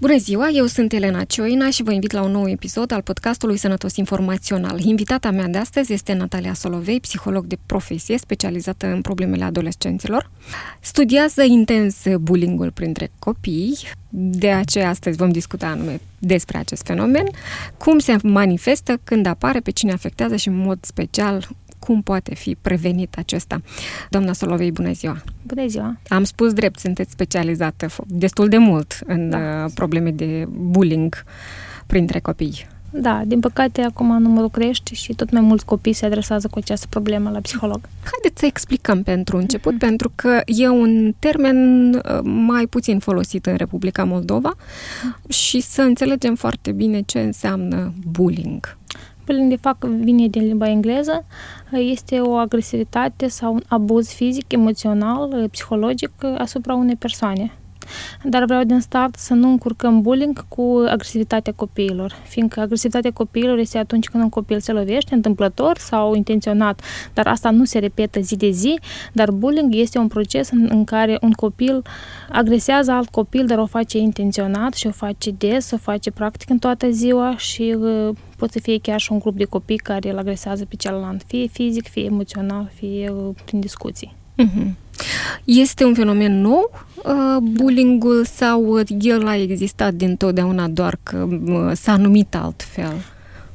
Bună ziua, eu sunt Elena Cioina și vă invit la un nou episod al podcastului Sănătos Informațional. Invitata mea de astăzi este Natalia Solovei, psiholog de profesie specializată în problemele adolescenților. Studiază intens bullying-ul printre copii, de aceea astăzi vom discuta anume despre acest fenomen, cum se manifestă, când apare, pe cine afectează și în mod special cum poate fi prevenit acesta. Doamna Solovei, bună ziua! Bună ziua! Am spus drept, sunteți specializată destul de mult în da. Uh, probleme de bullying printre copii. Da, din păcate acum numărul crește și tot mai mulți copii se adresează cu această problemă la psiholog. Haideți să explicăm pentru început, mm-hmm. pentru că e un termen uh, mai puțin folosit în Republica Moldova mm-hmm. și să înțelegem foarte bine ce înseamnă bullying. Bullying, de fapt, vine din limba engleză. Este o agresivitate sau un abuz fizic, emoțional, psihologic asupra unei persoane. Dar vreau din start să nu încurcăm bullying cu agresivitatea copiilor, fiindcă agresivitatea copiilor este atunci când un copil se lovește întâmplător sau intenționat, dar asta nu se repetă zi de zi, dar bullying este un proces în, în care un copil agresează alt copil, dar o face intenționat și o face des, o face practic în toată ziua și uh, poate să fie chiar și un grup de copii care îl agresează pe celălalt, fie fizic, fie emoțional, fie uh, prin discuții. Uh-huh. Este un fenomen nou, uh, bullying-ul, sau el a existat dintotdeauna, doar că uh, s-a numit altfel?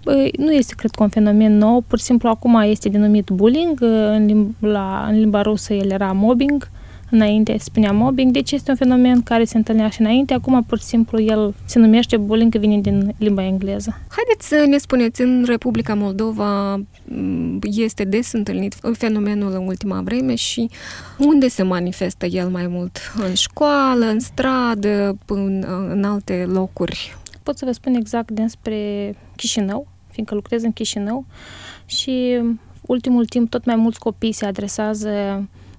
Băi, nu este, cred că, un fenomen nou, pur și simplu acum este denumit bullying, uh, în limba, la, în limba rusă el era mobbing, înainte spunea mobbing, deci este un fenomen care se întâlnea și înainte, acum pur și simplu el se numește bullying, că vine din limba engleză. Haideți să ne spuneți, în Republica Moldova mm, este des întâlnit fenomenul în ultima vreme și unde se manifestă el mai mult? În școală, în stradă, în, în alte locuri? Pot să vă spun exact despre Chișinău, fiindcă lucrez în Chișinău și ultimul timp tot mai mulți copii se adresează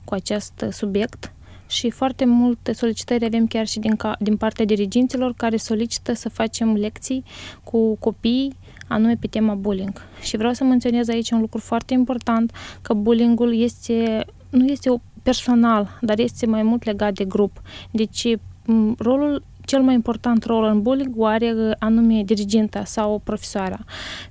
cu acest subiect și foarte multe solicitări avem chiar și din, ca, din partea diriginților care solicită să facem lecții cu copii anume pe tema bullying. Și vreau să menționez aici un lucru foarte important, că bullyingul este, nu este personal, dar este mai mult legat de grup. Deci rolul cel mai important rol în bullying o are anume diriginta sau profesoara,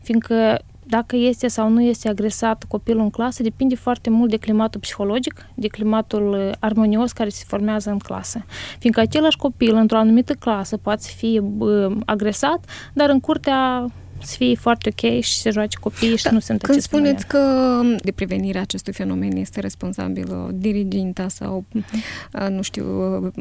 fiindcă dacă este sau nu este agresat copilul în clasă depinde foarte mult de climatul psihologic, de climatul uh, armonios care se formează în clasă. Fiindcă același copil într-o anumită clasă poate fi uh, agresat, dar în curtea să fie foarte ok și să joace copiii și da, nu sunt Când spuneți că de prevenirea acestui fenomen este responsabilă diriginta sau, uh-huh. nu știu,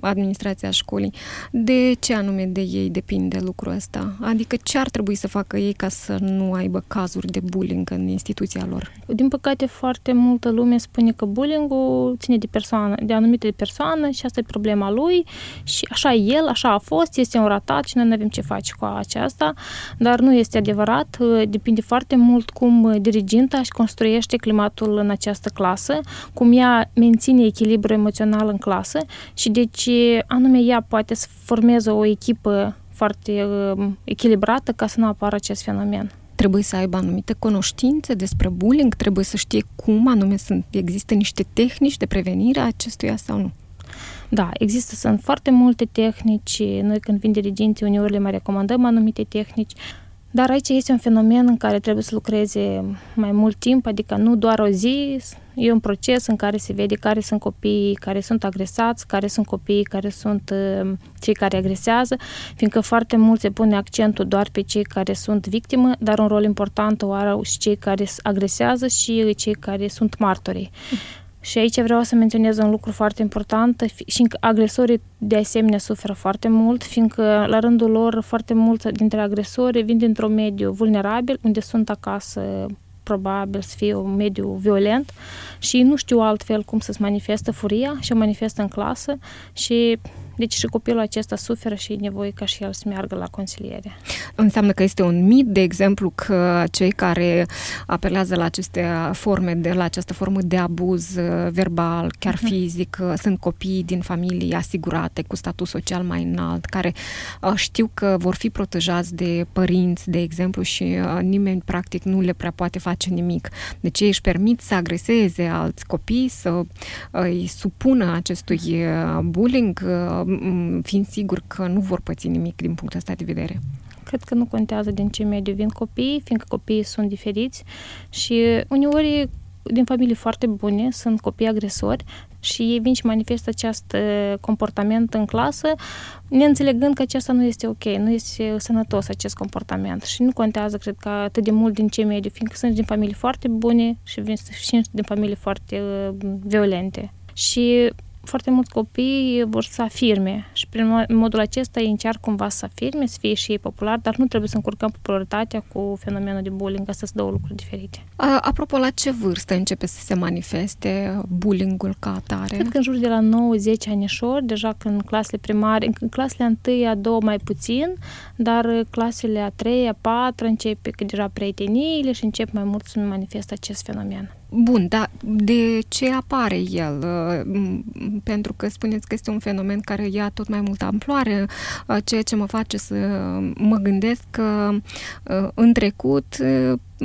administrația școlii, de ce anume de ei depinde lucrul ăsta? Adică ce ar trebui să facă ei ca să nu aibă cazuri de bullying în instituția lor? Din păcate, foarte multă lume spune că bullying-ul ține de persoană, de anumite persoană și asta e problema lui și așa e el, așa a fost, este un ratat și noi nu avem ce face cu aceasta, dar nu este adevărat adevărat, uh, depinde foarte mult cum uh, diriginta își construiește climatul în această clasă, cum ea menține echilibru emoțional în clasă și deci anume ea poate să formeze o echipă foarte uh, echilibrată ca să nu apară acest fenomen trebuie să aibă anumite cunoștințe despre bullying, trebuie să știe cum anume sunt, există niște tehnici de prevenire a acestuia sau nu. Da, există, sunt foarte multe tehnici. Noi când vin diriginții, uneori le mai recomandăm anumite tehnici. Dar aici este un fenomen în care trebuie să lucreze mai mult timp, adică nu doar o zi, e un proces în care se vede care sunt copiii care sunt agresați, care sunt copiii care sunt uh, cei care agresează, fiindcă foarte mult se pune accentul doar pe cei care sunt victime, dar un rol important o are și cei care agresează și cei care sunt martorii. Și aici vreau să menționez un lucru foarte important și agresorii de asemenea suferă foarte mult, fiindcă la rândul lor foarte mulți dintre agresori vin dintr-un mediu vulnerabil, unde sunt acasă probabil să fie un mediu violent și nu știu altfel cum să-ți manifestă furia și o manifestă în clasă și Deci și copilul acesta suferă și e nevoie ca și el să meargă la consiliere. Înseamnă că este un mit, de exemplu, că cei care apelează la aceste forme, de, la această formă de abuz uh, verbal, chiar uh-huh. fizic, uh, sunt copii din familii asigurate, cu statut social mai înalt, care uh, știu că vor fi protejați de părinți, de exemplu, și nimeni practic nu le prea poate face nimic. Deci ei își permit să agreseze alți copii, să îi supună acestui bullying, fiind sigur că nu vor păți nimic din punctul ăsta de vedere. Cred că nu contează din ce mediu vin copiii, fiindcă copiii sunt diferiți și uneori din familii foarte bune, sunt copii agresori și ei vin și manifestă acest comportament în clasă, neînțelegând că acesta nu este ok, nu este sănătos acest comportament și nu contează, cred că, atât de mult din ce mediu, fiindcă sunt din familii foarte bune și vin și din familii foarte uh, violente. Și foarte mulți copii vor să afirme și prin modul acesta ei încearcă cumva să afirme, să fie și ei popular, dar nu trebuie să încurcăm popularitatea cu fenomenul de bullying, astea sunt două lucruri diferite. Apropo, la ce vârstă începe să se manifeste bullyingul ca atare? Cred că în jur de la 9-10 anișori, deja când clasele primare, în clasele 1 a 2 mai puțin, dar clasele a 3 a 4 începe că deja prieteniile și încep mai mult să manifestă acest fenomen. Bun, dar de ce apare el? Uh, pentru că spuneți că este un fenomen care ia tot mai multă amploare, uh, ceea ce mă face să mă gândesc că uh, în trecut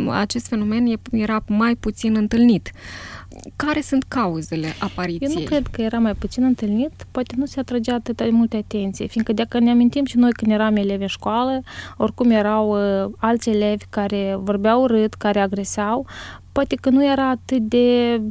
acest fenomen era mai puțin întâlnit. Care sunt cauzele apariției? Eu nu cred că era mai puțin întâlnit, poate nu se atragea atât de multe atenție, fiindcă dacă ne amintim și noi când eram elevi în școală, oricum erau uh, alți elevi care vorbeau urât, care agreseau, poate că nu era atât de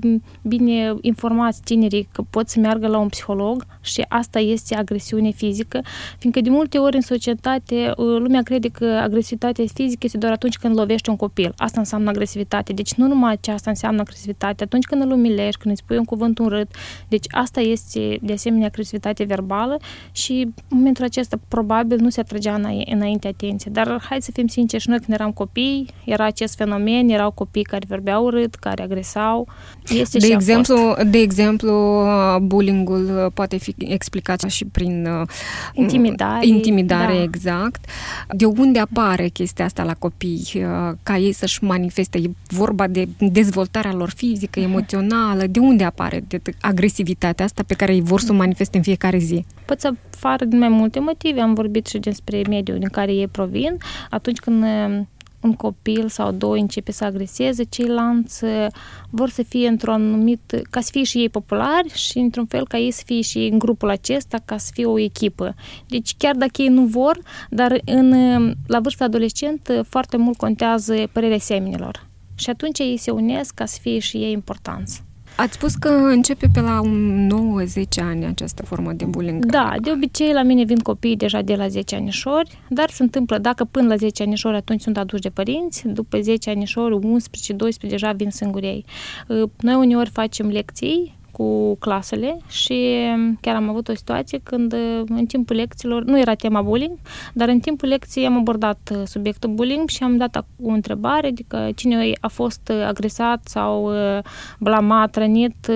bine informați tinerii că pot să meargă la un psiholog și asta este agresiune fizică, fiindcă de multe ori în societate uh, lumea crede că agresivitatea fizică este doar atunci când lovești un copil. Asta înseamnă agresivitate. Deci nu numai aceasta înseamnă agresivitate. Atunci când îl umilești, când îi spui un cuvânt urât, deci asta este de asemenea agresivitate verbală și în momentul acesta probabil nu se atragea înainte atenție. Dar hai să fim sinceri, și noi când eram copii, era acest fenomen, erau copii care vorbeau vorbeau urât, care agresau. Este de, și exemplu, de exemplu, bullyingul poate fi explicat și prin uh, intimidare. Intimidare, da. exact. De unde apare chestia asta la copii? Uh, ca ei să-și manifeste? E vorba de dezvoltarea lor fizică, emoțională? De unde apare de agresivitatea asta pe care ei vor să o manifeste în fiecare zi? Pot să fară din mai multe motive. Am vorbit și despre mediul din care ei provin. Atunci când uh, un copil sau doi începe să agreseze, ceilalți vor să fie într-un anumit, ca să fie și ei populari și într-un fel ca ei să fie și în grupul acesta, ca să fie o echipă. Deci chiar dacă ei nu vor, dar în, la vârsta adolescentă foarte mult contează părerea seminilor. Și atunci ei se unesc ca să fie și ei importanți. Ați spus că începe pe la 9-10 ani această formă de bullying. Da, de obicei la mine vin copii deja de la 10 anișori, dar se întâmplă dacă până la 10 anișori atunci sunt aduși de părinți, după 10 anișori, 11-12 deja vin singurei. Noi uneori facem lecții cu clasele și chiar am avut o situație când în timpul lecțiilor, nu era tema bullying, dar în timpul lecției am abordat uh, subiectul bullying și am dat o întrebare, adică cine a fost uh, agresat sau uh, blamat, rănit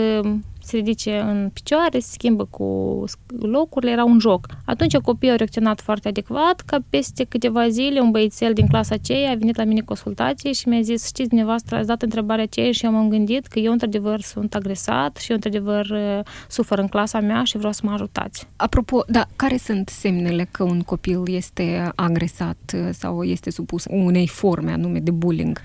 se ridice în picioare, se schimbă cu locurile, era un joc. Atunci copiii au reacționat foarte adecvat, ca peste câteva zile un băiețel din clasa aceea a venit la mine consultație și mi-a zis, știți, dumneavoastră ați dat întrebarea aceea și eu m-am gândit că eu într-adevăr sunt agresat și eu într-adevăr uh, sufăr în clasa mea și vreau să mă ajutați. Apropo, da, care sunt semnele că un copil este agresat uh, sau este supus unei forme anume de bullying?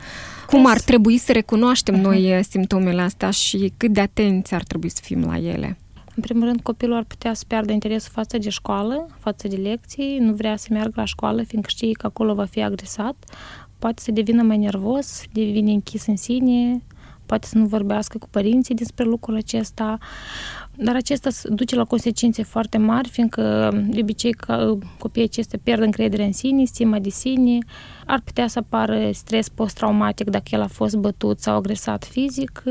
Cum ar trebui să recunoaștem noi uh, simptomele astea și cât de atenți ar trebui să fim la ele? În primul rând, copilul ar putea să piardă interesul față de școală, față de lecții, nu vrea să meargă la școală, fiindcă știe că acolo va fi agresat, poate să devină mai nervos, devine închis în sine, poate să nu vorbească cu părinții despre lucrul acesta, dar acesta duce la consecințe foarte mari, fiindcă de obicei că copiii acestea pierd încrederea în sine, stima de sine, ar putea să apară stres post-traumatic dacă el a fost bătut sau agresat fizic,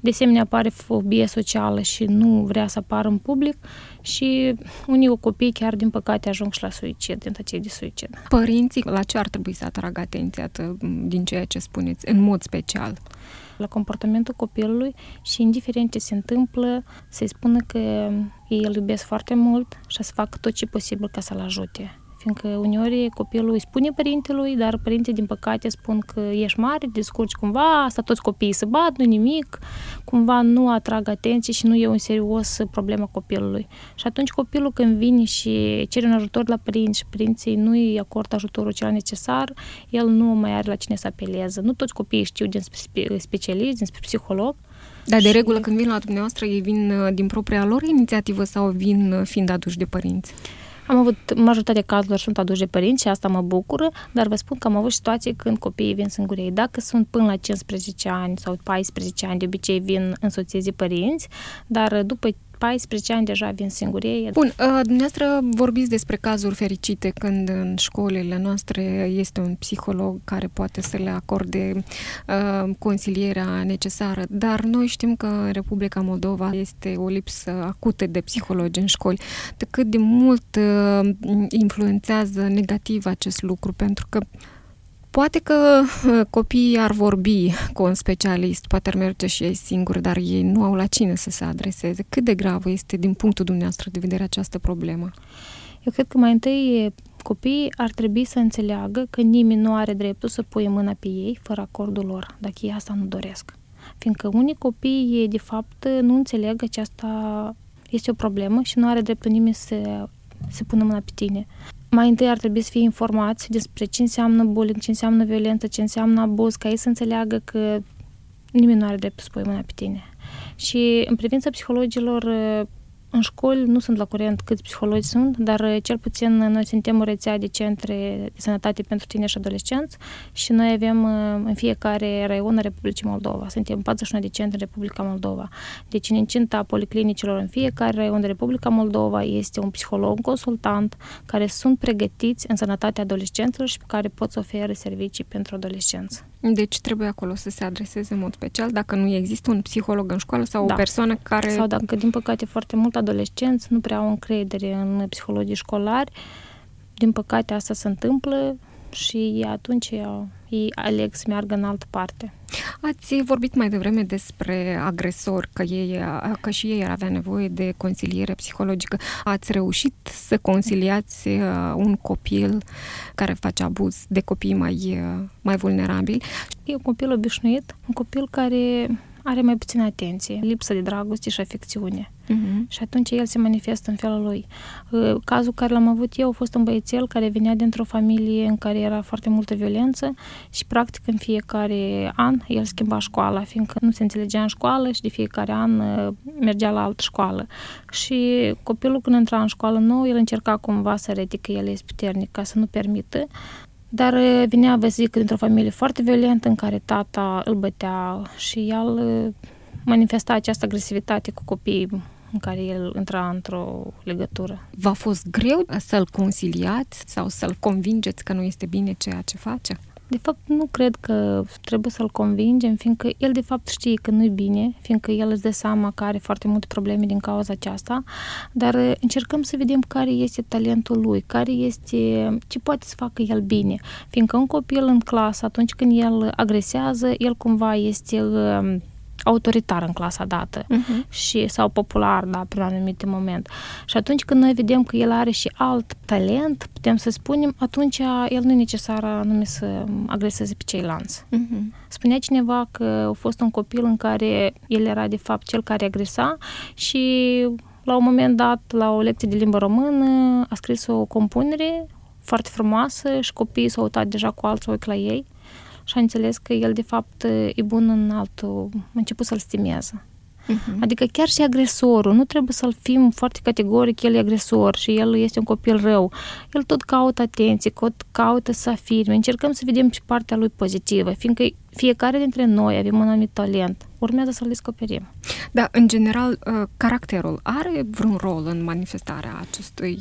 de asemenea apare fobie socială și nu vrea să apară în public și unii copii chiar, din păcate, ajung și la suicid, tentative de suicid. Părinții, la ce ar trebui să atragă atenția din ceea ce spuneți, în mod special? La comportamentul copilului și, indiferent ce se întâmplă, să-i spună că ei îl iubesc foarte mult și să facă tot ce posibil ca să-l ajute fiindcă uneori copilul îi spune părintelui, dar părinții, din păcate, spun că ești mare, descurci cumva, asta toți copiii se bat, nu nimic, cumva nu atrag atenție și nu e un serios problema copilului. Și atunci copilul când vine și cere un ajutor la părinți și părinții nu îi acordă ajutorul cel necesar, el nu mai are la cine să apeleze. Nu toți copiii știu despre specialist, despre psiholog, dar de regulă când vin la dumneavoastră, ei vin uh, din propria lor inițiativă sau vin uh, fiind aduși de părinți? Am avut majoritatea cazurilor sunt aduși de părinți și asta mă bucură, dar vă spun că am avut situații când copiii vin singurei. Dacă sunt până la 15 ani sau 14 ani, de obicei vin însoțiți de părinți, dar după 14 ani deja vin singuri Bun, uh, dumneavoastră vorbiți despre cazuri fericite când în școlile noastre este un psiholog care poate să le acorde uh, consilierea necesară, dar noi știm că în Republica Moldova este o lipsă acută de psihologi în școli. De cât de mult uh, influențează negativ acest lucru, pentru că Poate că uh, copiii ar vorbi cu un specialist, poate ar merge și ei singuri, dar ei nu au la cine să se adreseze. Cât de gravă este din punctul dumneavoastră de vedere această problemă? Eu cred că mai întâi copiii ar trebui să înțeleagă că nimeni nu are dreptul să pui mâna pe ei fără acordul lor, dacă ei asta nu doresc. Fiindcă unii copii, de fapt, nu înțeleg că aceasta este o problemă și nu are dreptul nimeni să se pună mâna pe tine mai întâi ar trebui să fie informați despre ce înseamnă bullying, ce înseamnă violență, ce înseamnă abuz, ca ei să înțeleagă că nimeni nu are drept să pui mâna pe tine. Și în privința psihologilor, în școli nu sunt la curent câți psihologi sunt, dar uh, cel puțin noi suntem o rețea de centre de sănătate pentru tineri și adolescenți și noi avem uh, în fiecare raion în Republicii Moldova. Suntem 41 de centre în Republica Moldova. Deci în incinta policlinicilor în fiecare raion de Republica Moldova este un psiholog, un consultant care sunt pregătiți în sănătatea adolescenților și pe care pot să ofere servicii pentru adolescenți. Deci trebuie acolo să se adreseze în mod special dacă nu există un psiholog în școală sau da. o persoană care... Sau dacă, din păcate, foarte mult adolescenți nu prea au încredere în psihologii școlari, din păcate asta se întâmplă și atunci ei aleg să meargă în altă parte. Ați vorbit mai devreme despre agresori, că, ei, că și ei ar avea nevoie de consiliere psihologică. Ați reușit să conciliați uh, un copil care face abuz de copii mai, uh, mai vulnerabili? E un copil obișnuit, un copil care are mai puțină atenție, lipsă de dragoste și afecțiune. Uh-huh. Și atunci el se manifestă în felul lui. Uh, cazul care l-am avut eu a fost un băiețel care venea dintr-o familie în care era foarte multă violență și practic în fiecare an el schimba școala, fiindcă nu se înțelegea în școală și de fiecare an uh, mergea la altă școală. Și copilul când intra în școală nouă, el încerca cumva să arete că el este puternic ca să nu permită dar vinea, vă zic, dintr-o familie foarte violentă în care tata îl bătea și el manifesta această agresivitate cu copiii în care el intra într-o legătură. V-a fost greu să-l conciliați sau să-l convingeți că nu este bine ceea ce face? De fapt, nu cred că trebuie să-l convingem, fiindcă el de fapt știe că nu-i bine, fiindcă el îți dă seama că are foarte multe probleme din cauza aceasta, dar uh, încercăm să vedem care este talentul lui, care este, ce poate să facă el bine, fiindcă un copil în clasă, atunci când el agresează, el cumva este uh, autoritar în clasa dată uh-huh. și, sau popular, da, prin anumite moment. Și atunci când noi vedem că el are și alt talent, putem să spunem, atunci el nu e necesar anume să agreseze pe ceilalți. Uh-huh. Spunea cineva că a fost un copil în care el era de fapt cel care agresa și la un moment dat, la o lecție de limbă română, a scris o compunere foarte frumoasă și copiii s-au uitat deja cu alți ochi la ei și a înțeles că el de fapt e bun în altul, a început să-l stimeze. Uh-huh. Adică chiar și agresorul, nu trebuie să-l fim foarte categoric, el e agresor și el este un copil rău. El tot caută atenție, tot caută să afirme. Încercăm să vedem și partea lui pozitivă, fiindcă fiecare dintre noi avem un anumit talent. Urmează să-l descoperim. Da, în general, caracterul are vreun rol în manifestarea acestui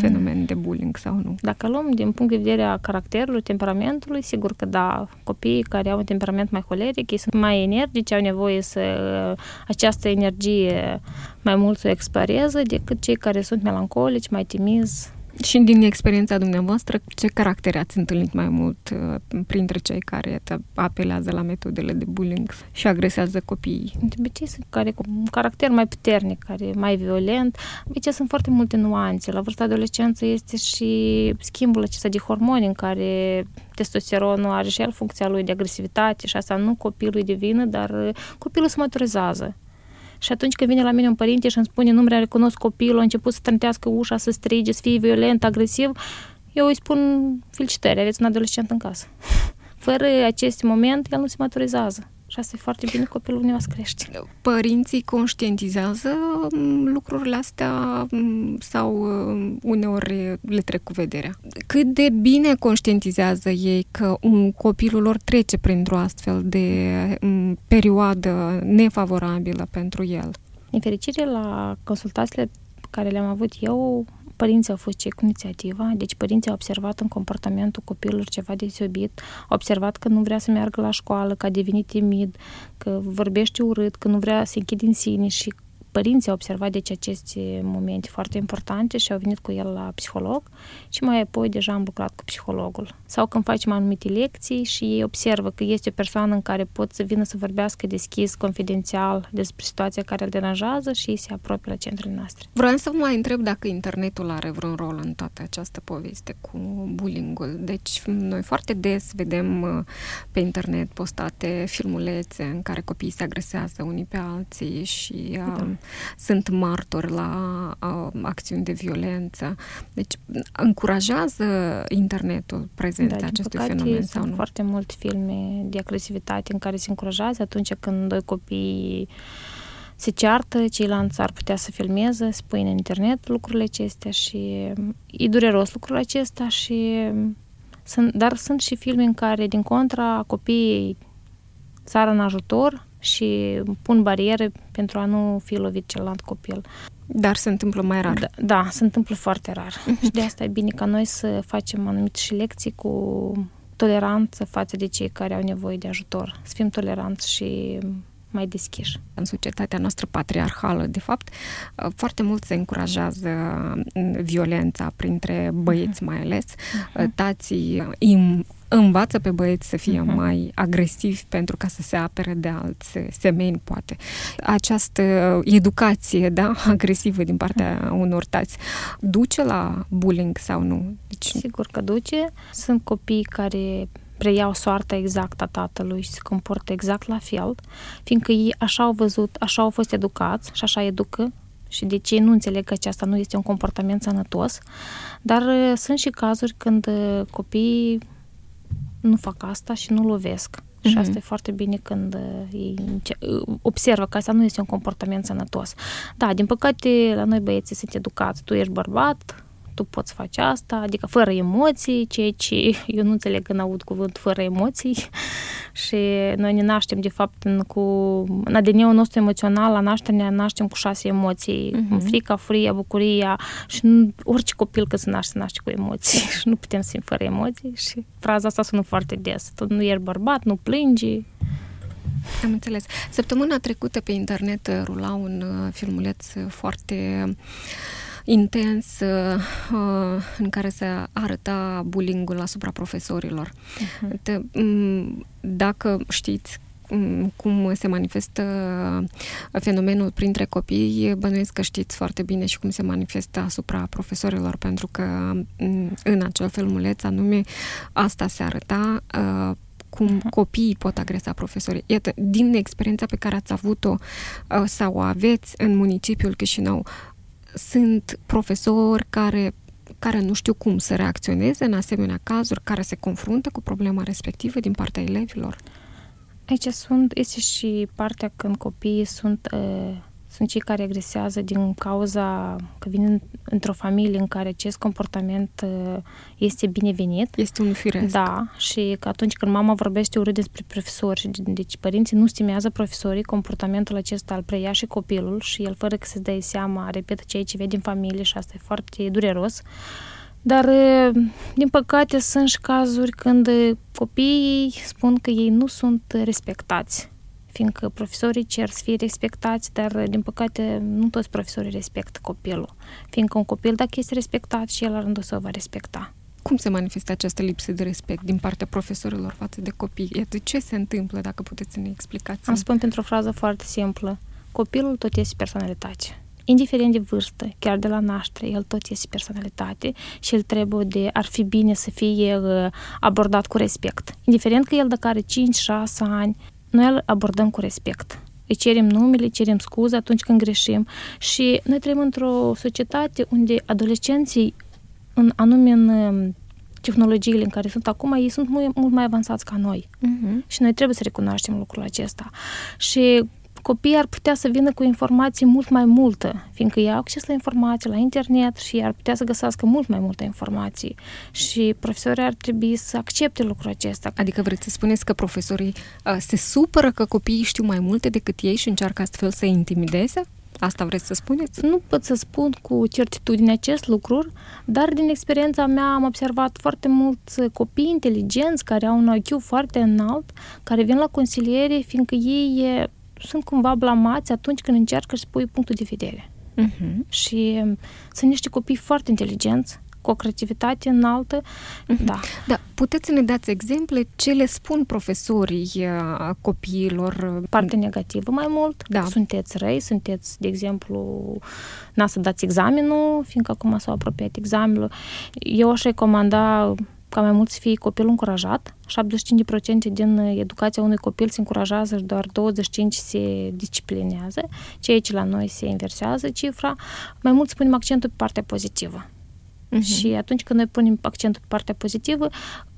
fenomen de bullying sau nu? Dacă luăm din punct de vedere a caracterului, temperamentului, sigur că da, copiii care au un temperament mai holeric, ei sunt mai energici, au nevoie să această energie mai mult să o exploreze decât cei care sunt melancolici, mai timizi, și din experiența dumneavoastră, ce caractere ați întâlnit mai mult uh, printre cei care apelează la metodele de bullying și agresează copiii? De obicei sunt care cu un caracter mai puternic, care mai violent. De obicei sunt foarte multe nuanțe. La vârsta adolescență este și schimbul acesta de hormoni în care testosteronul are și el funcția lui de agresivitate și asta nu copilul de vină, dar uh, copilul se maturizează. Și atunci când vine la mine un părinte și îmi spune nu mai recunosc copilul, a început să trântească ușa, să strige, să fie violent, agresiv, eu îi spun felicitări, aveți un adolescent în casă. Fără acest moment, el nu se maturizează. Și asta e foarte bine, copilul dumneavoastră crește. Părinții conștientizează mm, lucrurile astea mm, sau mm, uneori le trec cu vederea? Cât de bine conștientizează ei că un copilul lor trece printr-o astfel de perioadă nefavorabilă pentru el? În fericire, la consultațiile care le-am avut eu, Părinții au fost cei cu inițiativa, deci părinții au observat în comportamentul copilului ceva deosebit, au observat că nu vrea să meargă la școală, că a devenit timid, că vorbește urât, că nu vrea să închide în sine și părinții au observat deci aceste momente foarte importante și au venit cu el la psiholog și mai apoi deja am lucrat cu psihologul. Sau când facem anumite lecții și ei observă că este o persoană în care pot să vină să vorbească deschis, confidențial despre situația care îl deranjează și se apropie la centrele noastre. Vreau să vă mai întreb dacă internetul are vreun rol în toată această poveste cu bullying-ul. Deci noi foarte des vedem uh, pe internet postate filmulețe în care copiii se agresează unii pe alții și uh, da sunt martori la uh, acțiuni de violență. Deci încurajează internetul prezența da, acestui păcate, fenomen sau nu? foarte multe filme de agresivitate în care se încurajează atunci când doi copii se ceartă, ceilalți ar putea să filmeze, să pui în internet lucrurile acestea și e dureros lucrul acesta și sunt, dar sunt și filme în care, din contra, copiii sară în ajutor și pun bariere pentru a nu fi lovit celălalt copil. Dar se întâmplă mai rar. Da, da se întâmplă foarte rar. Mhm. și de asta e bine ca noi să facem anumite și lecții cu toleranță față de cei care au nevoie de ajutor. Să fim toleranți și mai deschiși. În societatea noastră patriarhală, de fapt, foarte mult se încurajează violența printre băieți mai ales. Uh-huh. Tații im învață pe băieți să fie uh-huh. mai agresivi pentru ca să se apere de alți semeni, poate. Această educație, da, agresivă din partea uh-huh. unor tați, duce la bullying sau nu? Deci... Sigur că duce. Sunt copii care preiau soarta exactă a tatălui și se comportă exact la fel, fiindcă ei așa au văzut, așa au fost educați și așa educă și de ce nu înțeleg că aceasta nu este un comportament sănătos, dar uh, sunt și cazuri când uh, copiii nu fac asta și nu lovesc. Mm-hmm. Și mhm. asta e foarte bine când uh, ei observă că asta nu este un comportament sănătos. Da, din păcate, la noi băieții sunt educați. Tu ești bărbat, tu poți face asta, adică fără emoții, ceea ce eu nu înțeleg când aud cuvânt fără emoții și noi ne naștem de fapt în, cu în ADN-ul nostru emoțional, la naștere ne naștem cu șase emoții, uh-huh. frica, furia, bucuria și nu, orice copil că se naște, se naște cu emoții și nu putem să fim fără emoții și fraza asta sună foarte des. Tu nu ești bărbat, nu plângi, am înțeles. Săptămâna trecută pe internet rula un uh, filmuleț foarte intens uh, în care se arăta bullying-ul asupra profesorilor. Uh-huh. dacă știți cum se manifestă fenomenul printre copii, bănuiesc că știți foarte bine și cum se manifestă asupra profesorilor, pentru că în acel filmuleț anume asta se arăta uh, cum uh-huh. copiii pot agresa profesorii. Iată, din experiența pe care ați avut-o uh, sau o aveți în municipiul Chișinău, sunt profesori care care nu știu cum să reacționeze în asemenea cazuri, care se confruntă cu problema respectivă din partea elevilor? Aici sunt, este și partea când copiii sunt, uh, să sunt cei care agresează din cauza că vin într-o familie în care acest comportament uh, este binevenit. Este un firesc. Da, și că atunci când mama vorbește urât despre profesori, și deci părinții nu stimează profesorii, comportamentul acesta îl preia și copilul și el fără că se dea seama, repetă ceea ce vede în familie și asta e foarte dureros. Dar, uh, din păcate, sunt și cazuri când copiii spun că ei nu sunt respectați fiindcă profesorii cer să fie respectați, dar, din păcate, nu toți profesorii respectă copilul, fiindcă un copil, dacă este respectat, și el la rândul său va respecta. Cum se manifestă această lipsă de respect din partea profesorilor față de copii? De ce se întâmplă, dacă puteți să ne explicați? Am spun pentru o frază foarte simplă. Copilul tot este personalitate. Indiferent de vârstă, chiar de la naștere, el tot este personalitate și el trebuie de, ar fi bine să fie uh, abordat cu respect. Indiferent că el dacă are 5-6 ani, noi îl abordăm cu respect. Îi cerem numele, cerem scuze atunci când greșim și noi trăim într-o societate unde adolescenții, în anume în um, tehnologiile în care sunt acum, ei sunt mult, mult mai avansați ca noi. Uh-huh. Și noi trebuie să recunoaștem lucrul acesta. Și copiii ar putea să vină cu informații mult mai multă, fiindcă ei au acces la informații, la internet și ar putea să găsească mult mai multe informații. Și profesorii ar trebui să accepte lucrul acesta. Adică vreți să spuneți că profesorii uh, se supără că copiii știu mai multe decât ei și încearcă astfel să intimideze? Asta vreți să spuneți? Nu pot să spun cu certitudine acest lucru, dar din experiența mea am observat foarte mulți copii inteligenți care au un IQ foarte înalt, care vin la consiliere, fiindcă ei sunt cumva blamați atunci când încearcă să spui punctul de vedere. Uh-huh. Și um, sunt niște copii foarte inteligenți, cu o creativitate înaltă. Uh-huh. Da. da. Puteți să ne dați exemple ce le spun profesorii uh, copiilor? Parte negativă mai mult. Da. Sunteți răi, sunteți, de exemplu, n-a să dați examenul, fiindcă acum s-au apropiat examenul. Eu aș recomanda ca mai mult să fie copilul încurajat. 75% din educația unui copil se încurajează și doar 25% se disciplinează, ceea ce la noi se inversează cifra. Mai mult să punem accentul pe partea pozitivă. Uh-huh. Și atunci când noi punem accentul pe partea pozitivă,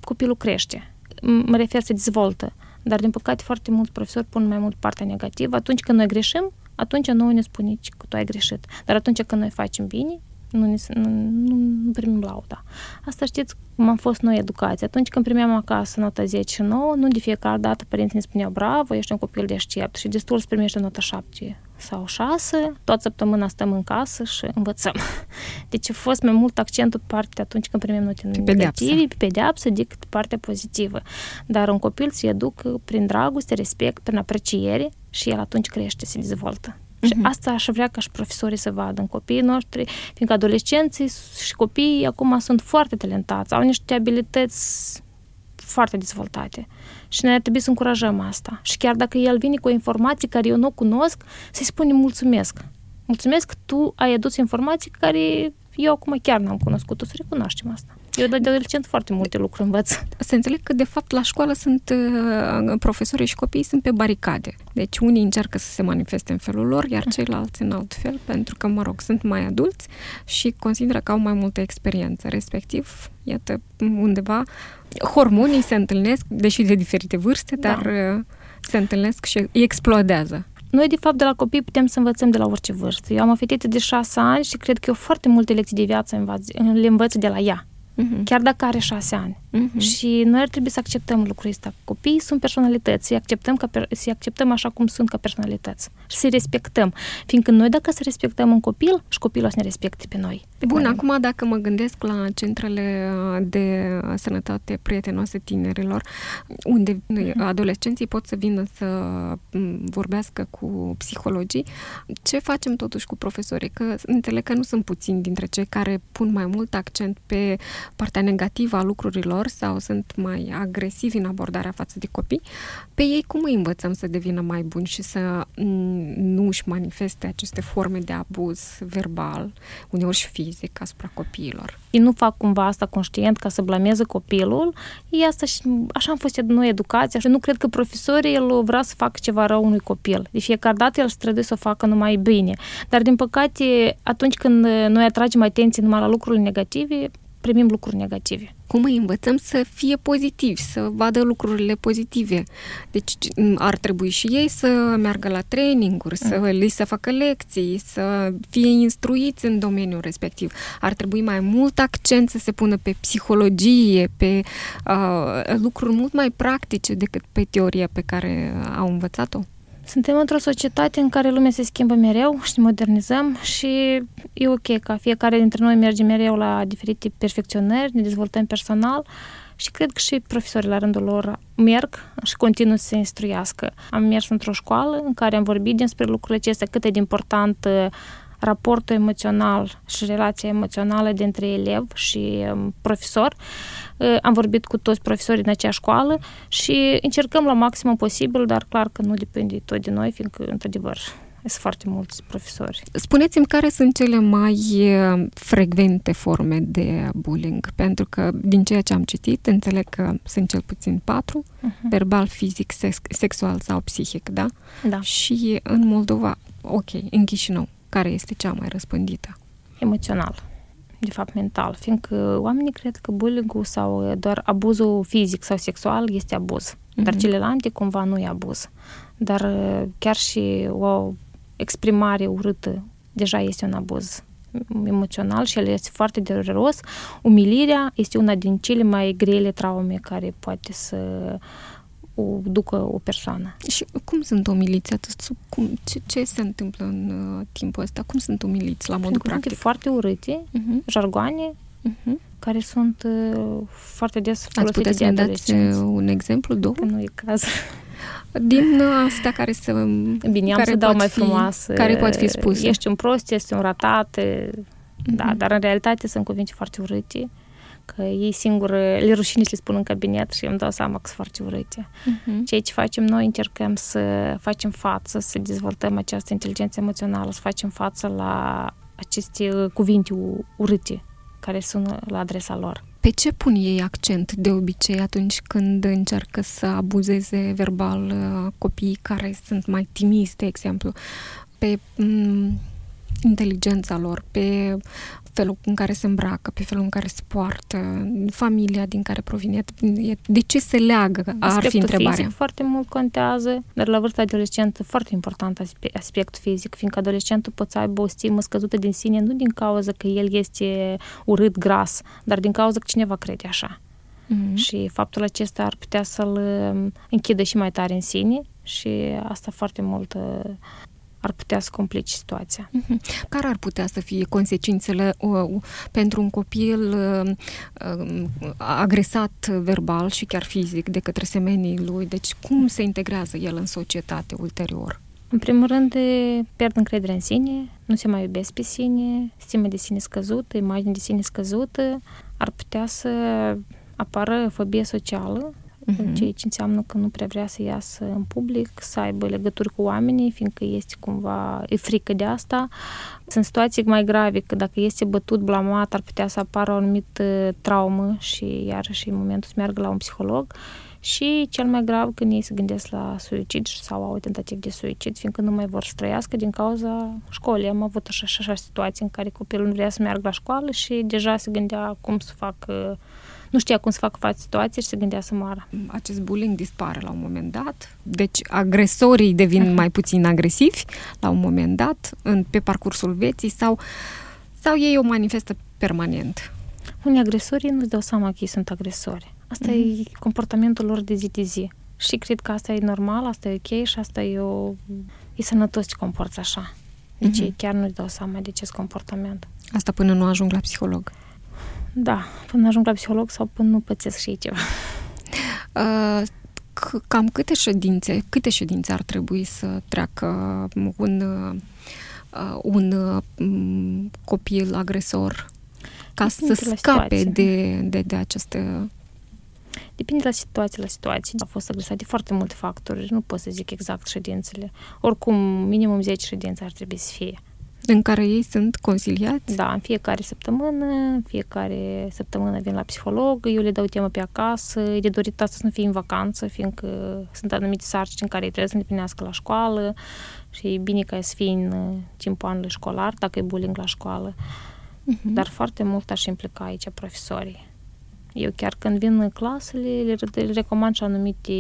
copilul crește. Mă refer să dezvoltă. Dar, din păcate, foarte mulți profesori pun mai mult partea negativă. Atunci când noi greșim, atunci nouă ne spune că tu ai greșit. Dar atunci când noi facem bine, nu, ne, nu, nu, nu primim lauda. Asta știți cum am fost noi educați. Atunci când primeam acasă nota 10 și 9, nu de fiecare dată părinții ne spuneau bravo, ești un copil deștept și destul să primești nota 7 sau 6, toată săptămâna stăm în casă și învățăm. Deci a fost mai mult accentul pe partea atunci când primim note negative, pe pedeapsă, decât pe partea pozitivă. Dar un copil se educă prin dragoste, respect, prin apreciere și el atunci crește, se dezvoltă. Și uh-huh. asta aș vrea ca și profesorii să vadă în copiii noștri, fiindcă adolescenții și copiii acum sunt foarte talentați, au niște abilități foarte dezvoltate. Și noi ar trebui să încurajăm asta. Și chiar dacă el vine cu o informație care eu nu o cunosc, să-i spunem mulțumesc. Mulțumesc că tu ai adus informații care eu acum chiar n-am cunoscut-o, să recunoaștem asta. Eu de adolescent foarte multe lucruri învăț. Să înțeleg că, de fapt, la școală sunt uh, profesorii și copiii sunt pe baricade. Deci unii încearcă să se manifeste în felul lor, iar ceilalți în alt fel, pentru că, mă rog, sunt mai adulți și consideră că au mai multă experiență. Respectiv, iată, undeva, hormonii se întâlnesc, deși de diferite vârste, da. dar uh, se întâlnesc și explodează. Noi, de fapt, de la copii putem să învățăm de la orice vârstă. Eu am o fetiță de șase ani și cred că eu foarte multe lecții de viață învăț, le învăț de la ea uh-huh. chiar dacă are șase ani. Uh-huh. Și noi ar trebui să acceptăm lucrul ăsta. Copiii sunt personalități, să acceptăm, ca, să acceptăm așa cum sunt ca personalități și să respectăm. Fiindcă noi dacă să respectăm un copil, și copilul o să ne respecte pe noi. Bun, acum dacă mă gândesc la centrele de sănătate prietenoase tinerilor, unde uh-huh. adolescenții pot să vină să vorbească cu psihologii, ce facem totuși cu profesorii? Că înțeleg că nu sunt puțini dintre cei care pun mai mult accent pe partea negativă a lucrurilor sau sunt mai agresivi în abordarea față de copii, pe ei cum îi învățăm să devină mai buni și să nu își manifeste aceste forme de abuz verbal, uneori și fizic, asupra copiilor? Ei nu fac cumva asta conștient ca să blameze copilul, e asta și, așa am fost noi educația și nu cred că profesorii el vrea să facă ceva rău unui copil. De fiecare dată el străduie să o facă numai bine. Dar, din păcate, atunci când noi atragem atenție numai la lucrurile negative, primim lucruri negative. Cum îi învățăm să fie pozitivi, să vadă lucrurile pozitive? Deci ar trebui și ei să meargă la traininguri, să mm. li se facă lecții, să fie instruiți în domeniul respectiv. Ar trebui mai mult accent să se pună pe psihologie, pe uh, lucruri mult mai practice decât pe teoria pe care au învățat-o. Suntem într-o societate în care lumea se schimbă mereu și ne modernizăm și e ok ca fiecare dintre noi merge mereu la diferite perfecționări, ne dezvoltăm personal și cred că și profesorii la rândul lor merg și continuă să se instruiască. Am mers într-o școală în care am vorbit despre lucrurile acestea, cât de important raportul emoțional și relația emoțională dintre elev și um, profesor. Uh, am vorbit cu toți profesorii în acea școală și încercăm la maximum posibil, dar clar că nu depinde tot de noi, fiindcă, într-adevăr, sunt foarte mulți profesori. Spuneți-mi care sunt cele mai uh, frecvente forme de bullying, pentru că din ceea ce am citit, înțeleg că sunt cel puțin patru, uh-huh. verbal, fizic, sex, sexual sau psihic, da? Da. Și în Moldova, ok, în Chișinău, care este cea mai răspândită? Emoțional, de fapt mental, fiindcă oamenii cred că bullying sau doar abuzul fizic sau sexual este abuz, mm-hmm. dar celelalte cumva nu e abuz. Dar chiar și o exprimare urâtă deja este un abuz emoțional și el este foarte dureros. Umilirea este una din cele mai grele traume care poate să o ducă o persoană. Și cum sunt umiliți atât? Cum, ce, ce se întâmplă în uh, timpul ăsta? Cum sunt umiliți la modul practic? foarte urâte, uh-huh. jargoane, uh-huh. care sunt uh, foarte des folosite Ați putea să dați uh, un exemplu, două? Că nu e caz. Din uh, astea care să... Bine, am care să dau mai fi, frumoasă. Care pot fi spuse. Ești un prost, ești un ratat, uh-huh. da, dar în realitate sunt cuvinte foarte urâte că ei singuri le rușine să le spun în cabinet și îmi dau seama că sunt foarte urâte. Uh-huh. Ceea ce facem noi, încercăm să facem față, să dezvoltăm această inteligență emoțională, să facem față la aceste cuvinte urâte care sunt la adresa lor. Pe ce pun ei accent de obicei atunci când încearcă să abuzeze verbal uh, copiii care sunt mai timizi, de exemplu? Pe m- inteligența lor, pe felul în care se îmbracă, pe felul în care se poartă, familia din care provine, de ce se leagă, aspectul ar fi întrebarea. fizic foarte mult contează, dar la vârsta adolescentă foarte important aspectul fizic, fiindcă adolescentul poate să aibă o stimă scăzută din sine, nu din cauza că el este urât, gras, dar din cauza că cineva crede așa. Mm-hmm. Și faptul acesta ar putea să-l um, închidă și mai tare în sine și asta foarte mult ar putea să complice situația. Mhm. Care ar putea să fie consecințele uh, pentru un copil uh, uh, agresat verbal și chiar fizic de către semenii lui? Deci cum se integrează el în societate ulterior? În primul rând, pierd încredere în sine, nu se mai iubesc pe sine, stimă de sine scăzută, imagine de sine scăzută, ar putea să apară fobie socială, uh-huh. ceea ce înseamnă că nu prea vrea să iasă în public, să aibă legături cu oamenii, fiindcă este cumva, e frică de asta. Sunt situații mai grave, că dacă este bătut, blamat, ar putea să apară o anumită traumă și iarăși în momentul să meargă la un psiholog. Și cel mai grav când ei se gândesc la suicid sau au o tentativă de suicid, fiindcă nu mai vor să trăiască din cauza școlii. Am avut așa, așa, așa situații în care copilul nu vrea să meargă la școală și deja se gândea cum să facă nu știa cum să facă față situației și se gândea să moară. Acest bullying dispare la un moment dat, deci agresorii devin uh-huh. mai puțin agresivi la un moment dat, în, pe parcursul vieții sau, sau ei o manifestă permanent. Unii agresori nu-și dau seama că ei sunt agresori. Asta uh-huh. e comportamentul lor de zi de zi. Și cred că asta e normal, asta e ok și asta e, o... e sănătos să comporți așa. Deci uh-huh. ei chiar nu-și dau seama de acest comportament. Asta până nu ajung la psiholog. Da, până ajung la psiholog sau până nu pățesc și ceva. Uh, cam câte ședințe, câte ședințe ar trebui să treacă un, uh, un uh, copil agresor ca Depinde să scape de, de, de aceste Depinde la situație la situație. A fost agresat de foarte multe factori, nu pot să zic exact ședințele. Oricum, minimum 10 ședințe ar trebui să fie. În care ei sunt consiliați? Da, în fiecare săptămână, în fiecare săptămână vin la psiholog, eu le dau temă pe acasă, e de dorit asta să nu fie în vacanță, fiindcă sunt anumite sarcini în care ei trebuie să îndeplinească la școală și e bine ca să fie în timpul anului școlar, dacă e bullying la școală. uh-huh. dar foarte mult aș implica aici profesorii. Eu chiar când vin în clasele, le recomand și anumite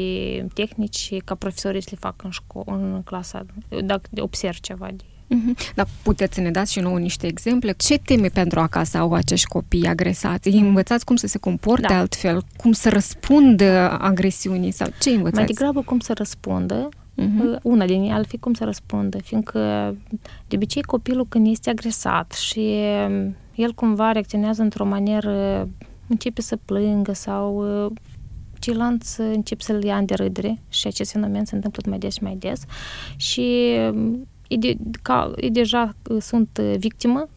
tehnici ca profesorii să le facă în, șco- în clasa, dacă observ ceva de Uh-huh. Dar puteți să ne dați și nouă niște exemple? Ce teme pentru acasă au acești copii agresați? Îi învățați cum să se comporte da. altfel? Cum să răspundă agresiunii? Sau ce învățați? Mai degrabă cum să răspundă. Uh-huh. Una din ele ar fi cum să răspundă, fiindcă de obicei copilul când este agresat și el cumva reacționează într-o manieră, începe să plângă sau ceilalți încep să-l ia în derâdere și acest fenomen se întâmplă mai des și mai des și e, de, ca, e deja uh, sunt uh, victimă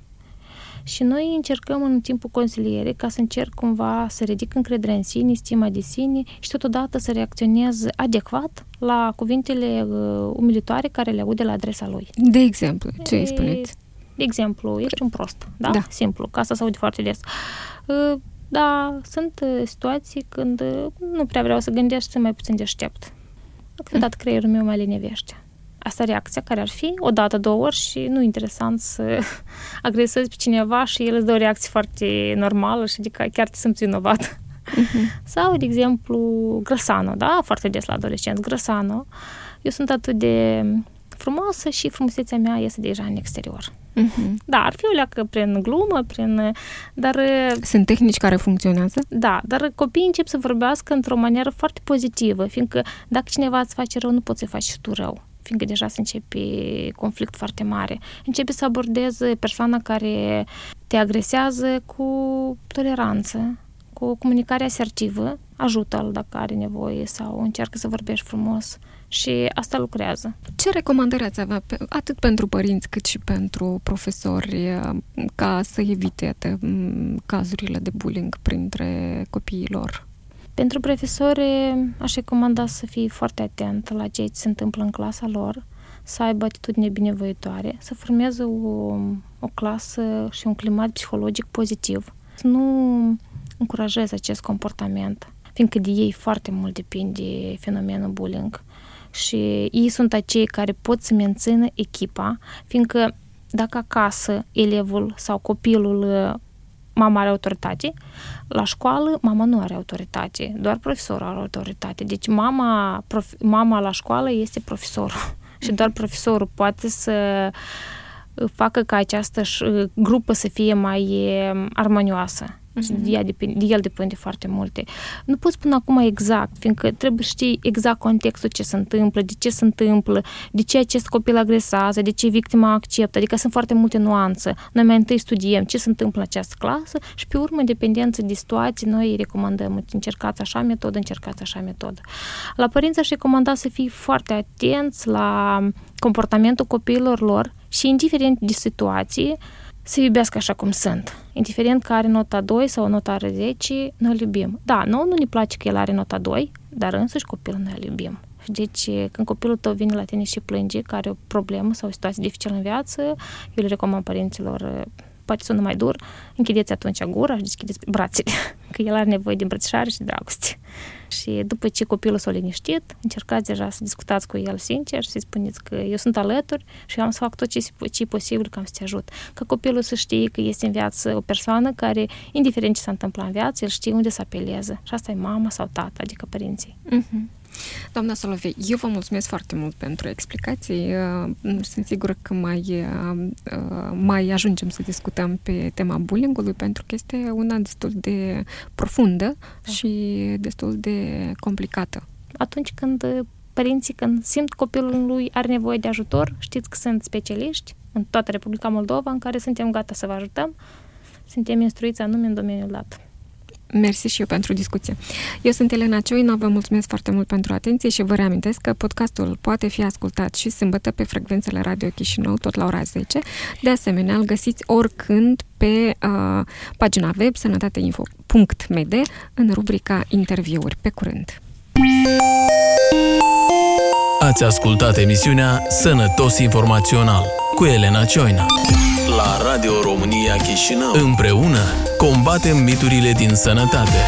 și noi încercăm în timpul consilierii ca să încerc cumva să ridic încrederea în sine, stima de sine și totodată să reacționez adecvat la cuvintele uh, umilitoare care le aud de la adresa lui. De exemplu, ce îi spuneți? De exemplu, ești un prost, da? da. Simplu, ca asta se aude foarte des. Uh, da, sunt uh, situații când uh, nu prea vreau să gândesc să mai puțin deștept. Câteodată creierul meu mai linivește asta reacția care ar fi o dată, două ori și nu interesant să agresezi pe cineva și el îți dă o reacție foarte normală și adică chiar te simți vinovat. Uh-huh. Sau, de exemplu, grăsano, da? Foarte des la adolescenți, grăsano. Eu sunt atât de frumoasă și frumusețea mea iese deja în exterior. Uh-huh. Da, ar fi o leacă prin glumă, prin... Dar... Sunt tehnici care funcționează? Da, dar copiii încep să vorbească într-o manieră foarte pozitivă, fiindcă dacă cineva îți face rău, nu poți să faci și tu rău fiindcă deja se începe conflict foarte mare. Începe să abordeze persoana care te agresează cu toleranță, cu o comunicare asertivă, ajută-l dacă are nevoie sau încearcă să vorbești frumos și asta lucrează. Ce recomandări ați avea pe, atât pentru părinți cât și pentru profesori ca să evite cazurile de bullying printre copiii lor? Pentru profesori aș recomanda să fii foarte atent la ce se întâmplă în clasa lor, să aibă atitudine binevoitoare, să formeze o, o clasă și un climat psihologic pozitiv, să nu încurajeze acest comportament, fiindcă de ei foarte mult depinde fenomenul bullying. Și ei sunt acei care pot să mențină echipa, fiindcă dacă acasă elevul sau copilul mama are autoritate, la școală mama nu are autoritate, doar profesorul are autoritate. Deci mama, prof, mama la școală este profesorul și doar profesorul poate să facă ca această grupă să fie mai armonioasă. Uh-huh. De, ea depinde, de el depinde foarte multe. Nu pot spune acum exact, fiindcă trebuie să știi exact contextul ce se întâmplă, de ce se întâmplă, de ce acest copil agresează, de ce victima acceptă, adică sunt foarte multe nuanțe. Noi mai întâi studiem ce se întâmplă în această clasă și pe urmă, dependență de situații, noi recomandăm, încercați așa metodă, încercați așa metodă. La părinți aș recomanda să fii foarte atenți la comportamentul copiilor lor și indiferent de situație, să iubească așa cum sunt. Indiferent că are nota 2 sau nota 10, noi îl iubim. Da, nu, nu ne place că el are nota 2, dar însuși copilul noi îl iubim. Deci, când copilul tău vine la tine și plânge că are o problemă sau o situație dificilă în viață, eu le recomand părinților poate sună mai dur, închideți atunci gura și deschideți brațele, că el are nevoie de îmbrățișare și de dragoste. Și după ce copilul s-a liniștit, încercați deja să discutați cu el sincer și să spuneți că eu sunt alături și am să fac tot ce, ce e posibil ca să te ajut. Ca copilul să știe că este în viață o persoană care, indiferent ce s-a întâmplat în viață, el știe unde să apeleze. Și asta e mama sau tata, adică părinții. Uh-huh. Doamna Solovei, eu vă mulțumesc foarte mult pentru explicații. Uh, sunt sigură că mai, uh, uh, mai ajungem să discutăm pe tema bullying-ului, pentru că este una destul de profundă da. și destul de complicată. Atunci când părinții, când simt copilul lui are nevoie de ajutor, știți că sunt specialiști în toată Republica Moldova în care suntem gata să vă ajutăm. Suntem instruiți anume în domeniul dat. Mersi și eu pentru discuție. Eu sunt Elena Cioina, vă mulțumesc foarte mult pentru atenție și vă reamintesc că podcastul poate fi ascultat și sâmbătă pe frecvențele Radio Chișinău, tot la ora 10. De asemenea, îl găsiți oricând pe uh, pagina web sănătateinfo.md în rubrica interviuri. Pe curând! Ați ascultat emisiunea Sănătos Informațional cu Elena Cioina la Radio România Chișinău. Împreună combatem miturile din sănătate.